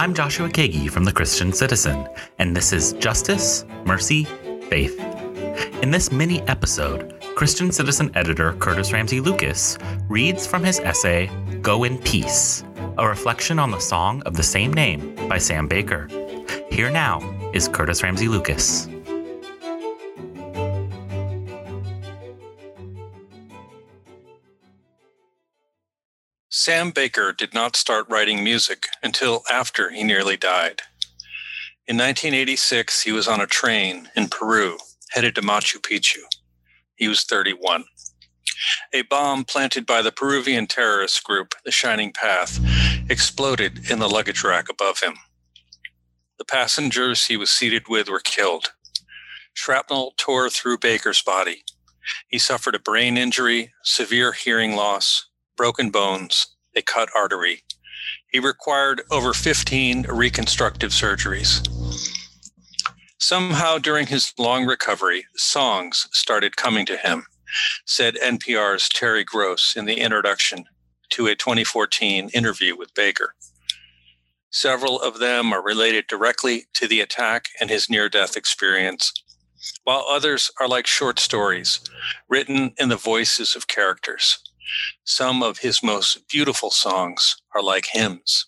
I'm Joshua Kagi from the Christian Citizen, and this is Justice, Mercy, Faith. In this mini episode, Christian Citizen editor Curtis Ramsey Lucas reads from his essay Go in Peace, a reflection on the song of the same name by Sam Baker. Here now is Curtis Ramsey Lucas. Sam Baker did not start writing music until after he nearly died. In 1986, he was on a train in Peru headed to Machu Picchu. He was 31. A bomb planted by the Peruvian terrorist group, the Shining Path, exploded in the luggage rack above him. The passengers he was seated with were killed. Shrapnel tore through Baker's body. He suffered a brain injury, severe hearing loss, broken bones, a cut artery. He required over 15 reconstructive surgeries. Somehow, during his long recovery, songs started coming to him, said NPR's Terry Gross in the introduction to a 2014 interview with Baker. Several of them are related directly to the attack and his near death experience, while others are like short stories written in the voices of characters. Some of his most beautiful songs are like hymns.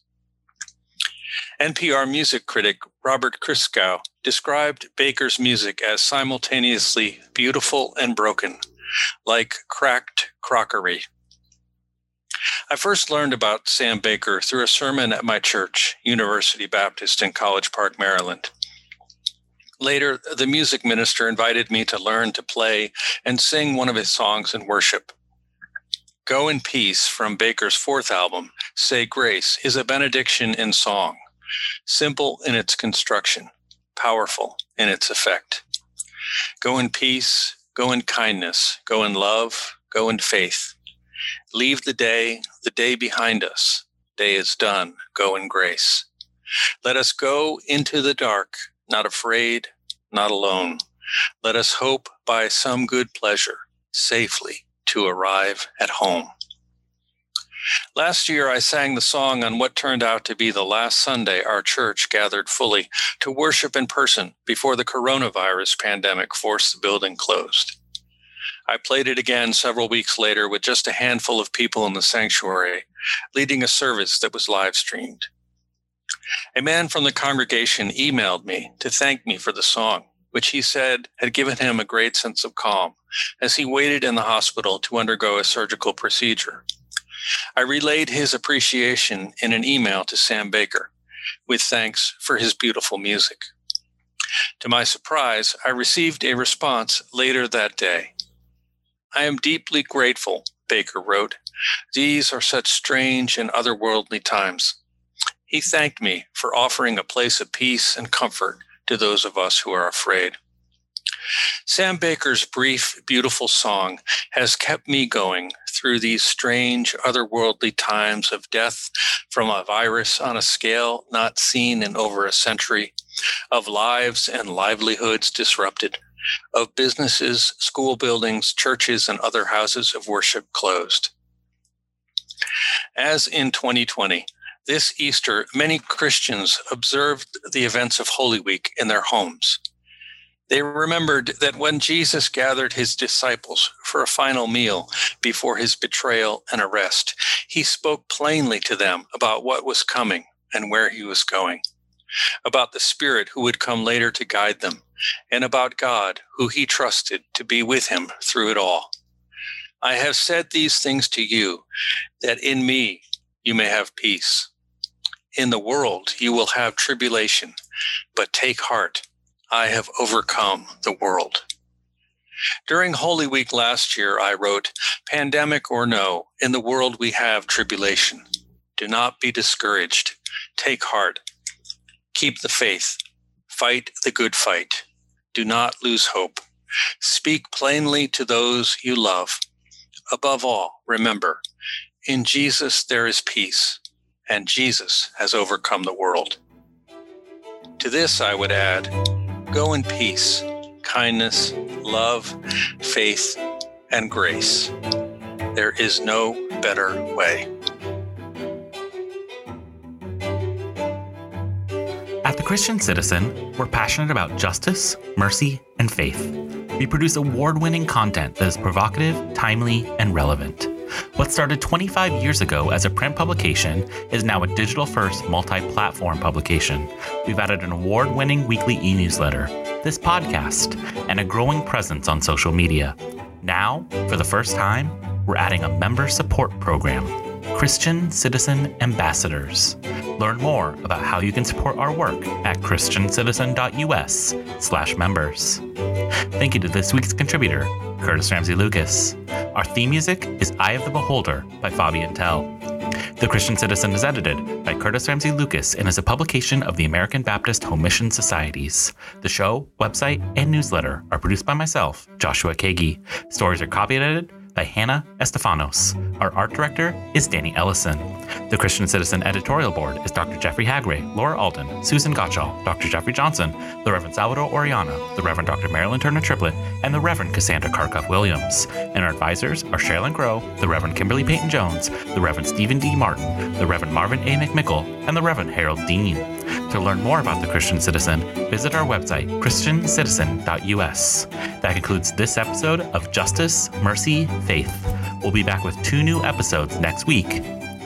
NPR music critic Robert Christgau described Baker's music as simultaneously beautiful and broken, like cracked crockery. I first learned about Sam Baker through a sermon at my church, University Baptist in College Park, Maryland. Later, the music minister invited me to learn to play and sing one of his songs in worship. Go in Peace from Baker's fourth album, Say Grace, is a benediction in song, simple in its construction, powerful in its effect. Go in peace, go in kindness, go in love, go in faith. Leave the day, the day behind us. Day is done, go in grace. Let us go into the dark, not afraid, not alone. Let us hope by some good pleasure, safely to arrive at home. Last year, I sang the song on what turned out to be the last Sunday our church gathered fully to worship in person before the coronavirus pandemic forced the building closed. I played it again several weeks later with just a handful of people in the sanctuary, leading a service that was live streamed. A man from the congregation emailed me to thank me for the song, which he said had given him a great sense of calm as he waited in the hospital to undergo a surgical procedure. I relayed his appreciation in an email to Sam Baker with thanks for his beautiful music. To my surprise, I received a response later that day. I am deeply grateful, Baker wrote. These are such strange and otherworldly times. He thanked me for offering a place of peace and comfort to those of us who are afraid. Sam Baker's brief, beautiful song has kept me going through these strange, otherworldly times of death from a virus on a scale not seen in over a century, of lives and livelihoods disrupted, of businesses, school buildings, churches, and other houses of worship closed. As in 2020, this Easter, many Christians observed the events of Holy Week in their homes. They remembered that when Jesus gathered his disciples for a final meal before his betrayal and arrest, he spoke plainly to them about what was coming and where he was going, about the Spirit who would come later to guide them, and about God who he trusted to be with him through it all. I have said these things to you that in me you may have peace. In the world you will have tribulation, but take heart. I have overcome the world. During Holy Week last year, I wrote, Pandemic or no, in the world we have tribulation. Do not be discouraged. Take heart. Keep the faith. Fight the good fight. Do not lose hope. Speak plainly to those you love. Above all, remember, in Jesus there is peace and Jesus has overcome the world. To this, I would add go in peace, kindness, love, faith, and grace. There is no better way. At the Christian Citizen, we're passionate about justice, mercy, and faith. We produce award winning content that is provocative, timely, and relevant. What started 25 years ago as a print publication is now a digital first multi platform publication. We've added an award winning weekly e newsletter, this podcast, and a growing presence on social media. Now, for the first time, we're adding a member support program Christian Citizen Ambassadors. Learn more about how you can support our work at christiancitizen.us slash members. Thank you to this week's contributor, Curtis Ramsey Lucas. Our theme music is Eye of the Beholder by Fabian Tell. The Christian Citizen is edited by Curtis Ramsey Lucas and is a publication of the American Baptist Home Mission Societies. The show, website, and newsletter are produced by myself, Joshua Kagi. Stories are copy edited by Hannah Estefanos. Our art director is Danny Ellison. The Christian Citizen editorial board is Dr. Jeffrey Haggray, Laura Alden, Susan Gottschall, Dr. Jeffrey Johnson, the Reverend Salvador Oriana, the Reverend Dr. Marilyn Turner Triplett, and the Reverend Cassandra Carkhuff Williams. And our advisors are Sherilyn Grow, the Reverend Kimberly Payton Jones, the Reverend Stephen D. Martin, the Reverend Marvin A. McMickle, and the Reverend Harold Dean. To learn more about the Christian Citizen, visit our website, christiancitizen.us. That concludes this episode of Justice, Mercy, Faith. We'll be back with two new episodes next week.